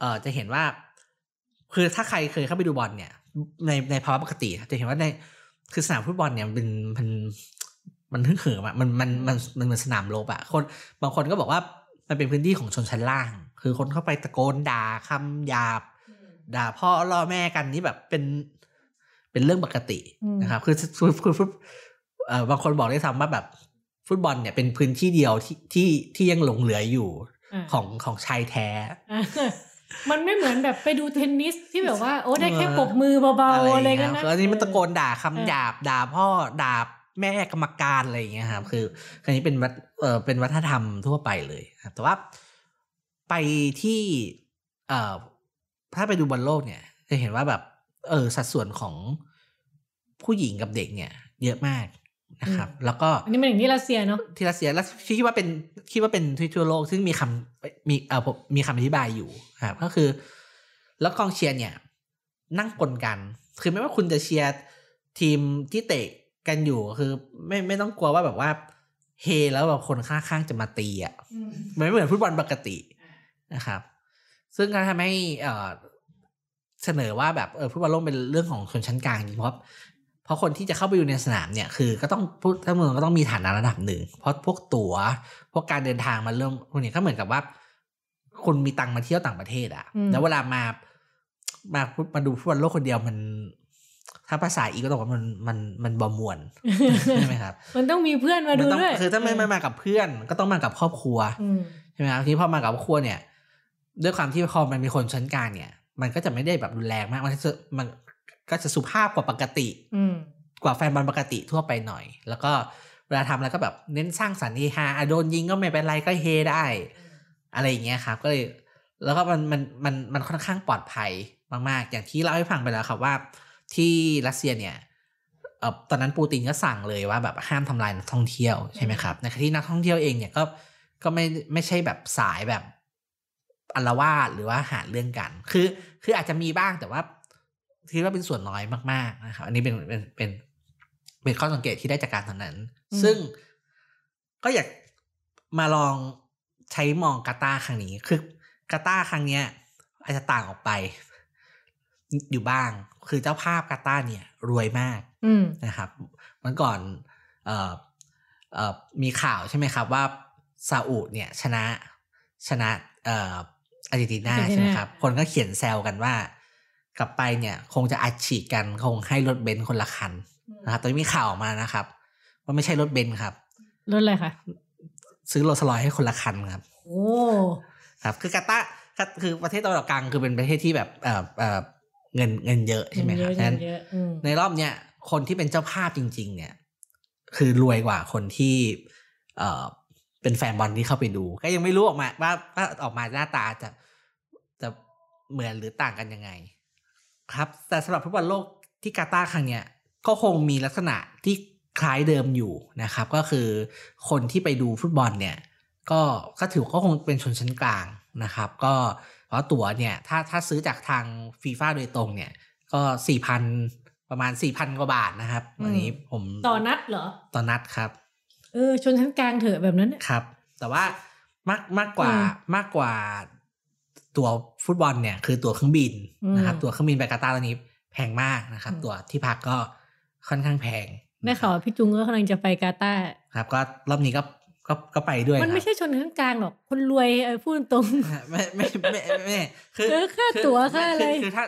เออจะเห็นว่า คือถ้าใครเคยเข้าไปดูบอลเนี่ย ในในภาวะปกติจะเห็นว่าในคือสนามฟุตบอลเนี่ยมันเป็นมัน มันฮึ่งเหิมอะมันมันมันมันเหมือนสนามรบอะคนบางคนก็บอกว่ามันเป็นพื้นที่ของชนชั้นล่าง คือคนเข้าไปตะโกนด่าคำหยาบ ด่าพ่อล่อแม่กันนี่แบบเป็น เป็นเรื่องปกติอืมนะครับ คือคือคือคือเอ่อบางคนบอกได้ซ้ำว่าแบบ ฟุตบอลเนี่ยเป็นพื้นที่เดียวที่ที่ที่ยังหลงเหลืออยู่าของของชายแท้อะมันไม่เหมือนแบบไปดูเทนนิสที่แบบว่า โอ้ได้แค่ปรบมือเบาๆอะไรกันนะคืออันนี้มันตะโกนด่าคำเออหยาบด่าพ่อด่า แม่กรรมการอะไรอย่างเงี้ยครับคืออันนี้เป็นวัฒเออเป็นวัฒนธรรมทั่วไปเลยครับแต่ว่าไปที่เอ่อถ้าไปดูบอลโลกเนี่ย จะเห็นว่าแบบ เออสัดส่วนของผู้หญิงกับเด็กเนี่ย เยอะมากนะครับ แล้วก็อันนี้มันอย่างที่รัสเซียเนาะที่รัสเซียแล้วคิดว่าเป็นคิดว่าเป็นที่ทั่วโลก ซึ่งมีคำมีเออผมมีคำอธิบายอยู่ครับก็คือ แล้วกองเชียร์เนี่ย นั่งปนกัน คือไม่ว่าคุณจะเชียร์ทีมที่เตะ กันอยู่คือ ไม่ไม่ต้องกลัวว่าแบบว่าเฮแล้วแบบคนข้างๆจะมาตีอะมันไม่เหมือนฟุตบอลปกตินะครับ ซึ่งก็ทำให้เอ่อเสนอว่าแบบเออฟุตบอลโลกเป็นเรื่องของชนชั้นกลางจริงเพราะเพราะคนที่จะเข้าไปอยู่ในสนามเนี่ยคือก็ต้องพูดถ้าเมืองก็ต้องมีฐานะระดับหนึ่ง เพราะพวกตัว๋วพวกการเดินทางมาเริ่มพวกนี้ก็เหมือนกับว่าคุณมีตังค์มาเที่ยวต่างประเทศอะอืมแล้วเวลามามามาดูฟุตบอลโลกคนเดียวมัน ถ้าภาษาอีกก็ต้องบอกว่ามันมันมันบอมวนใช่ไหมครับ มันต้องมีเพื่อนมาดูต้องด้วยคือถ้าไม่ไม่มากับเพื่อนก็ต้องมากับครอบครัวอืมใช่ไหมครับที่พอมากับครอบครัวเนี่ย ด้วยความที่พอมันมีคนชั้นกลางเนี่ย มันก็จะไม่ได้แบบรุนแรงมากมันจะมันก็จะสุภาพกว่าปกติอืมกว่าแฟนบอลปกติทั่วไปหน่อย แล้วก็เวลาทำอะไรก็แบบเน้นสร้างสรรค์เฮฮาอะโดนยิงก็ไม่เป็นไรก็เฮได้ อะไรอย่างเงี้ยครับ ก็เลย แล้วก็มันมันมันมันค่อนข้างปลอดภัยมาก ๆ อย่างที่เล่าให้ฟังไปแล้วครับว่า ที่รัสเซียเนี่ยเอ่อตอนนั้นปูตินก็สั่งเลยว่าแบบห้ามทำลายนักท่องเที่ยวใช่ไหมครับในขณะที่นักท่องเที่ยวเองเนี่ยก็ก็ไม่ไม่ใช่แบบสายแบบอลวาดหรือว่าหาเรื่องกัน คือคืออาจจะมีบ้างแต่ว่าคิดว่าเป็นส่วนน้อยมากๆนะครับ อันนี้เป็นเป็นเป็นเป็นข้อสังเกตที่ได้จากการตอนนั้นอืมซึ่งก็อยากมาลองใช้มองกาตาร์ครั้งนี้ คือกาตาร์ครั้งเนี้ย อาจจะต่างออกไป อยู่บ้าง คือเจ้าภาพกาตาร์เนี่ย รวยมากอืมนะครับเมื่อก่อนเอ่อเอ่อมีข่าวใช่ไหมครับว่าซาอุเนี่ย ชนะชนะเอ่ออาร์เจนตินาอาร์เจนตินาใช่ไหมครับ คนก็เขียนแซวกันว่า กลับไปเนี่ย คงจะอัดฉีดกันคงให้รถเบนซ์คนละคันนะครับตอนนี้มีข่าวออกมานะครับ ว่าไม่ใช่รถเบนซ์ครับรถอะไรคะซื้อโรลส์รอยซ์ให้คนละคันครับ โอ้ครับคือกาตาร์คือคือประเทศตะวันออกกลางคือเป็นประเทศที่แบบเอ่อเอ่อ เงินเงินเยอะใช่ไหมครับเยอะฉะนั้นเยอะอืมในรอบเนี้ยคนที่เป็นเจ้าภาพจริง ๆ เนี่ย คือรวยกว่าคนที่เอ่อเป็นแฟนบอลที่เข้าไปดู ก็ยังไม่รู้ออกมาว่าว่าออกมาหน้าตาจะจะเหมือนหรือต่างกันยังไง ครับ แต่สำหรับฟุตบอลโลกที่กาตาร์ครั้งเนี้ยก็คงมีลักษณะที่คล้ายเดิมอยู่นะครับ ก็คือคนที่ไปดูฟุตบอลเนี่ย ก็ก็ถือว่าก็คงเป็นชนชั้นกลางนะครับ ก็ เพราะตั๋วเนี่ยถ้าถ้าซื้อจากทางฟีฟ่าโดยตรงเนี่ย ก็สี่พันประมาณสี่พันกว่าบาทนะครับอันนี้ผมต่อนัดเหรอ ต่อนัดครับ เออ ชนชั้นกลางเถอะแบบนั้นน่ะครับ แต่ว่ามากมากกว่าอืมมากกว่าตั๋วฟุตบอลเนี่ยคือตั๋วเครื่องบินนะครับอืมตั๋วเครื่องบินไปกาตาร์ตอนนี้แพงมากนะครับอืมตั๋วที่พักก็ค่อนข้างแพงได้ข่าวว่าพี่จุงก็กำลังจะไปกาตาร์ครับ ก็รอบนี้ก็ ก็ก็ไปด้วยมันไม่ครับใช่ชนชั้นกลางหรอก คนรวยเออพูดตรงไม่ไม่ไม่ไม่ไม่คือเออค่าตั๋วค่าอะไรคือคือถ้า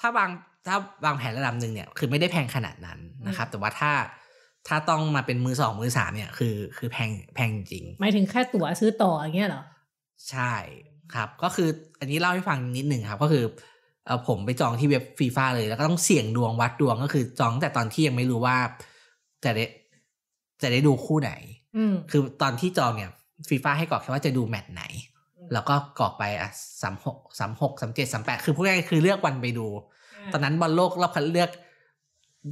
ถ้าวางถ้าวางแผนระดับหนึ่งเนี่ยคือไม่ได้แพงขนาดนั้นนะครับ แต่ว่าถ้าถ้าต้องมาเป็นมือสองมือสามเนี่ยคือคือแพงแพงจริงหมายถึงค่าตั๋วซื้อต่ออย่างเงี้ยเหรอ ใช่ครับ ก็คืออันนี้เล่าให้ฟังนิดหนึ่งครับ ก็คือเออผมไปจองที่เว็บฟีฟ่าเลย แล้วก็ต้องเสี่ยงดวงวัดดวงก็คือจองตั้งแต่ตอนที่ยังไม่รู้ว่าจะได้จะได้ดูคู่ไหนอืม คือตอนที่จองเนี่ยฟีฟ่าให้กรอกแค่ว่าจะดูแมตช์ไหน แล้วก็กรอกไปอะสามหกสามหกสามเจ็ดสามแปดคือพูดง่ายๆคือเลือกวันไปดู ตอนนั้นบอลโลกรอบคัดเลือก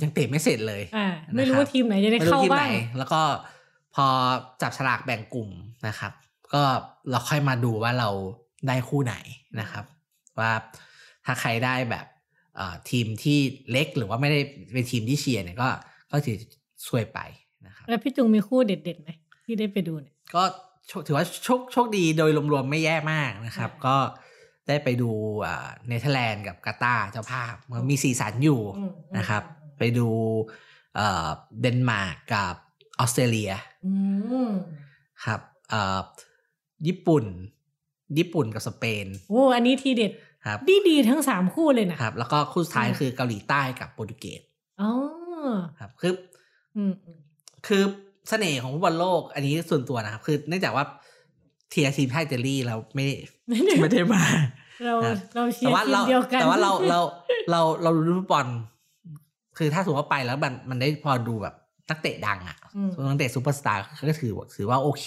ยังเตะไม่เสร็จเลยอ่าไม่รู้ว่าทีมไหนจะได้ไม่รู้เข้าทีมบ้าไหนงแล้วก็พอจับฉลากแบ่งกลุ่มนะครับ ก็เราค่อยมาดูว่าเราได้คู่ไหนนะครับ ว่าถ้าใครได้แบบเอ่อทีมที่เล็กหรือว่าไม่ได้เป็นทีมที่เชียร์เนี่ยก็ก็ถือซวยไปนะครับ แล้วพี่จุงมีคู่เด็ดๆไหมที่ได้ไปดูเนี่ย ก็โชถือว่าโชคโชคดีโดยรวมๆไม่แย่มากนะครับอ่าก็ได้ไปดูอ่าเนเธอร์แลนด์กับกาตาร์เจ้าภาพมันมีสีสันอยู่อืมนะครับ ไปดูเอ่อเดนมาร์กกับออสเตรเลียอืมครับเอ่อญี่ปุ่น ญี่ปุ่นกับสเปนโอ้อันนี้ทีเด็ดครับดีดีๆทั้งสามคู่เลยนะครับ แล้วก็คู่สุดท้ายอืมคือเกาหลีใต้กับโปรตุเกสอ๋อครับคืออืมอืม คือเสน่ห์ของฟุตบอลโลก อันนี้ส่วนตัวนะครับ คือเนื่องจากว่าเชียร์ทีมชาติอิตาลีเราไม่ไม่ได้มาเราครับเราเชียแต่ร์ว่าทีมเราเดียวกันแต่ว่าเราเราเราเรารู้ฟุตบอลคือถ้าสมมติว่าไปแล้วมันมันได้พอดูแบบนักเตะดังอะอืมนักเตะซูเปอร์สตาร์ก็ถือว่าถือว่าโอเค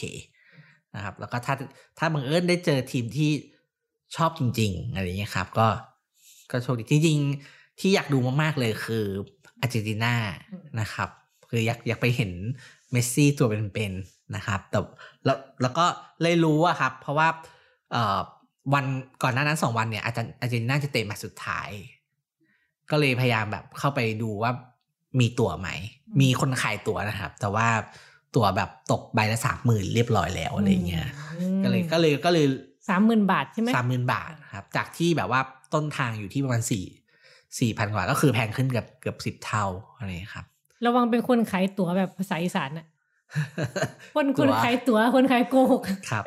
นะครับ แล้วก็ถ้าถ้าบังเอิญได้เจอทีมที่ชอบจริง ๆ อะไรอย่างเงี้ยครับ ก็ก็โชคดีจริงๆที่อยากดูมากๆเลยคืออาร์เจนตินานะครับ คืออยากอยากไปเห็นเมสซี่ตัวเป็นๆนะครับ แต่แล้วแล้วก็เลยรู้อะครับ เพราะว่าเอ่อวันก่อนหน้านั้นสองวันเนี่ยอาจารย์อาร์เจนตินาจะเตะแมตช์สุดท้าย ก็เลยพยายามแบบเข้าไปดูว่ามีตั๋วไหม มีคนขายตั๋วนะครับ แต่ว่าตั๋วแบบตกใบละสามหมื่นเรียบร้อยแล้วอะไรเงี้ย ก็เลยก็เลยก็เลยสามหมื่นบาทใช่ไหมสามหมื่นบาทครับ จากที่แบบว่าต้นทางอยู่ที่ประมาณสี่สี่พันกว่าก็คือแพงขึ้นเกือบเกือบสิบเท่าอะไรเงี้ยครับ ระวังเป็นคนขายตั๋วแบบภาษาอีสานน่ะคนคนตั๋วขายตั๋วคนขายโกหกครับ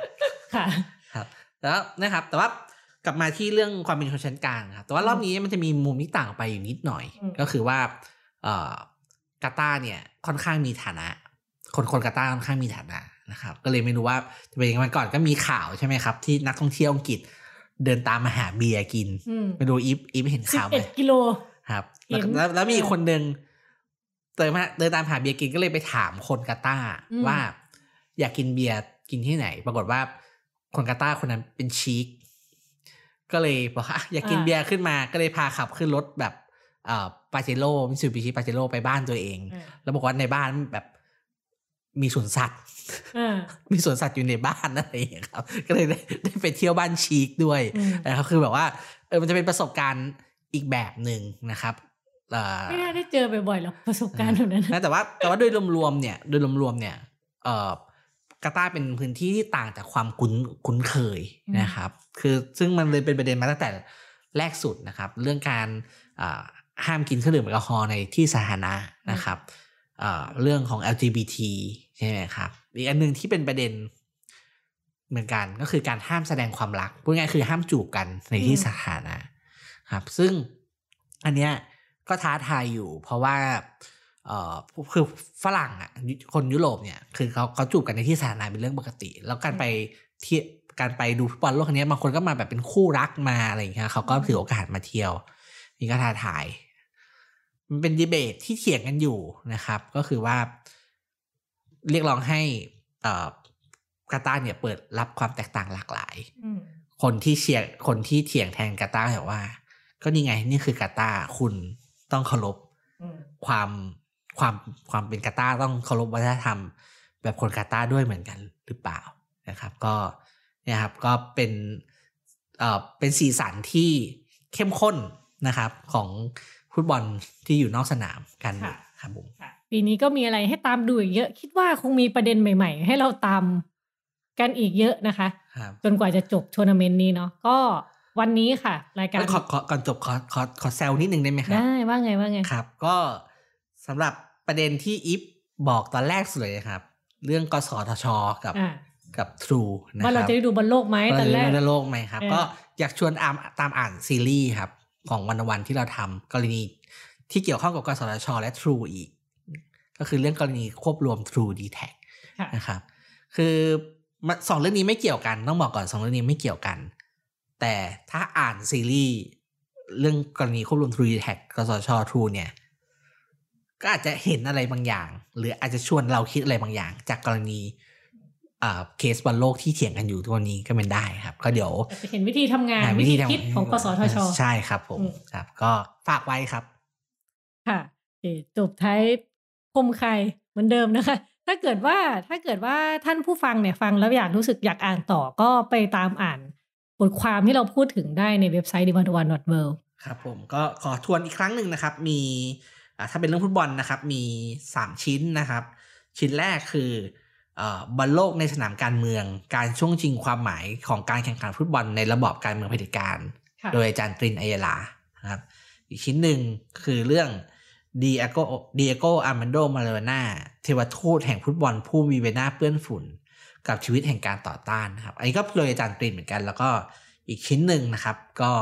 ค่ะ ครับ แล้วนะครับ แต่ว่ากลับมาที่เรื่องความเป็นชนชั้นกลางครับแต่ว่ารอบนี้มันจะมีมุมที่ต่างออกไปอยู่นิดหน่อยอืมก็คือว่า เอ่อกาตาร์เนี่ย ค่อนข้างมีฐานะ คนคนกาตาร์ค่อนข้างมีฐานะนะครับ ก็เลยไม่รู้ว่าจะเป็นยังไงวันก่อนก็มีข่าวใช่ไหมครับ ที่นักท่องเที่ยวอังกฤษเดินตามมาหาเบียร์กินอืมไม่รู้อีฟอีฟเห็นสิบข่าวไหมเอ็ดกิโลครับเห็นแล้วแล้วมีอีกคนหนึ่ง เดินมาเดินตามหาเบียร์กินก็เลยไปถามคนกาตาร์อืมว่า อยากกินเบียร์กินที่ไหน ปรากฏว่าคนกาตาร์คนนั้นเป็นชีคก็เลยบอกว่าอะอยากกินเบียร์ขึ้นมาก็เลยพาขับขึ้นรถแบบเอ่อปาเจโร่มิตซูบิชิปาเจโร่ไปบ้านตัวเองอ่าแล้วบอกว่าในบ้านแบบมีสวนสัตว์อ่ามีสวนสัตว์อยู่ในบ้านอะไรอย่างเงี้ยครับ ก็เลยได้ได้ไปเที่ยวบ้านชีคด้วยอืมนะครับคือแบบว่าเออมันจะเป็นประสบการณ์อีกแบบหนึ่งนะครับเอ่อ ไม่น่าได้เจอบ่อยๆหรอกประสบการณ์แบบนั้นนะแต่ว่าแต่ว่าโดยรวมๆเนี่ยโดยรวมๆเนี่ยเอ่อกาตาร์เป็นพื้นที่ที่ต่างจากความคุ้นคุ้นเคยอืมนะครับ คือซึ่งมันเลยเป็นประเด็นมาตั้งแต่แรกสุดนะครับ เรื่องการอ่าห้ามกินเครื่องดื่มแอลกอฮอล์ในที่สาธารณะนะครับเอ่อเรื่องของ LGBT ใช่ไหมครับอีกอันหนึ่งที่เป็นประเด็นเหมือนกันก็คือการห้ามแสดงความรักพูดง่ายๆคือห้ามจูบกันในที่สาธารณะครับ ซึ่งอันเนี้ย ก็ท้าทายอยู่ เพราะว่าเอ่อคือฝรั่งอะยุคนยุโรปเนี่ยคือเขาเขาจูบกันในที่สาธารณะเป็นเรื่องปกติ แล้วการไปเที่ยวการไปดูฟุตบอลโลกครั้งนี้ยบางคนก็มาแบบเป็นคู่รักมาอะไรอย่างเงี้ยเขาก็ถือโอกาสมาเที่ยว นี่ก็ท้าทาย มันเป็นดีเบตที่เถียงกันอยู่นะครับ ก็คือว่า เรียกร้องให้เอ่อกาตาร์เนี่ยเปิดรับความแตกต่างหลากหลายอืมคนที่เชียร์คนที่เถียงแทนกาตาร์บอกว่า ก็นี่ไงนี่คือกาตาร์คุณ ต้องเคารพอืมความความความเป็นกาตาร์ต้องเคารพวัฒนธรรม แบบคนกาตาร์ด้วยเหมือนกันหรือเปล่านะครับ ก็เนี่ยครับก็เป็นเอ่อเป็นสีสันที่เข้มข้นนะครับของฟุตบอลที่อยู่นอกสนามกันครับผมค่ะปีนี้ก็มีอะไรให้ตามดูอีกเยอะ คิดว่าคงมีประเด็นใหม่ ๆ ให้เราตามกันอีกเยอะนะคะครับจนกว่าจะจบทัวร์นาเมนต์นี้เนาะก็ วันนี้ค่ะ รายการแล้วขอขอก่อนจบขอขอขอแซวนิดนึงได้ไหมครับ ได้ว่าไงว่าไงครับ ก็สำหรับประเด็นที่อิฟบอกตอนแรกสุดเลยครับ เรื่องกสทช กับอ่ากับ True นะครับว่าเราจะได้ดูบอลโลกไหมตอนแรกเราจะได้โลกไหมครับเออก็อยากชวนอามตามอ่านซีรีส์ครับ ของวันวันที่เราทำกรณีที่เกี่ยวข้องกับกสทช และ True อีก ก็คือเรื่องกรณีควบรวม True d t a c ค่ะนะครับ คือมันสองเรื่องนี้ไม่เกี่ยวกันต้องบอกก่อนสองเรื่องนี้ไม่เกี่ยวกัน แต่ถ้าอ่านซีรีส์เรื่องกรณีควบรวม True d t a c กสทช True เนี่ย ก็อาจจะเห็นอะไรบางอย่าง หรืออาจจะชวนเราคิดอะไรบางอย่าง จากกรณีอ่าเคสบอลโลกที่เถียงกันอยู่ทุกวันนี้ก็เป็นได้ครับ ก็เดี๋ยวอาจจะเห็นวิธีทำงานหาวิธีทำคิดของกสทช ใช่ครับผมอืมครับ ก็ฝากไว้ครับ ค่ะโอเคจบท้ายคมใครเหมือนเดิมนะคะ ถ้าเกิดว่าถ้าเกิดว่าท่านผู้ฟังเนี่ยฟังแล้วอยากรู้สึกอยากอ่านต่อก็ไปตามอ่าน บทความที่เราพูดถึงได้ในเว็บไซต์ d ิวันวัน w o r l d ครับผมก็ขอทวนอีกครั้งหนึ่งนะครับ มีอ่าถ้าเป็นเรื่องฟุตบอลนะครับ มี 3 ชิ้นนะครับ ชิ้นแรกคือเอ่อบอลโลกในสนามการเมือง การช่วงชิงความหมายของการแข่งขันฟุตบอลในระบอบการเมืองเผด็จการค่ะโดยอาจารย์ตรินอัยลานะครับ อีกชิ้นหนึ่งคือเรื่องดิเอโกดิเอโกอาร์มันโดมาราโดนาเทวทูตแห่งฟุตบอลผู้มีใบหน้าเปื้อนฝุ่น กับชีวิตแห่งการต่อต้านนะครับ อันนี้ก็โดยอาจารย์ตรินเหมือนกัน แล้วก็อีกชิ้นหนึ่งนะครับ ก็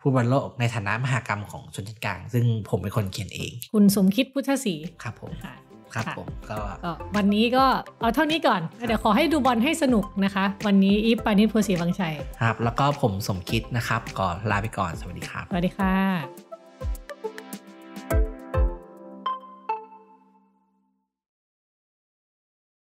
ฟุตบอลโลกในฐานะมหกรรมของชนชั้นกลาง ซึ่งผมเป็นคนเขียนเอง คุณสมคิดพุทธศรีครับผมค่ะครับค่ะผมก็ก็วันนี้ก็เอาเท่านี้ก่อน เดี๋ยวขอให้ดูบอลให้สนุกนะคะ วันนี้อีฟปานิชโพสีวังชัยครับ แล้วก็ผมสมคิดนะครับก่อนลาไปก่อนสวัสดีครับ สวัสดีค่ะ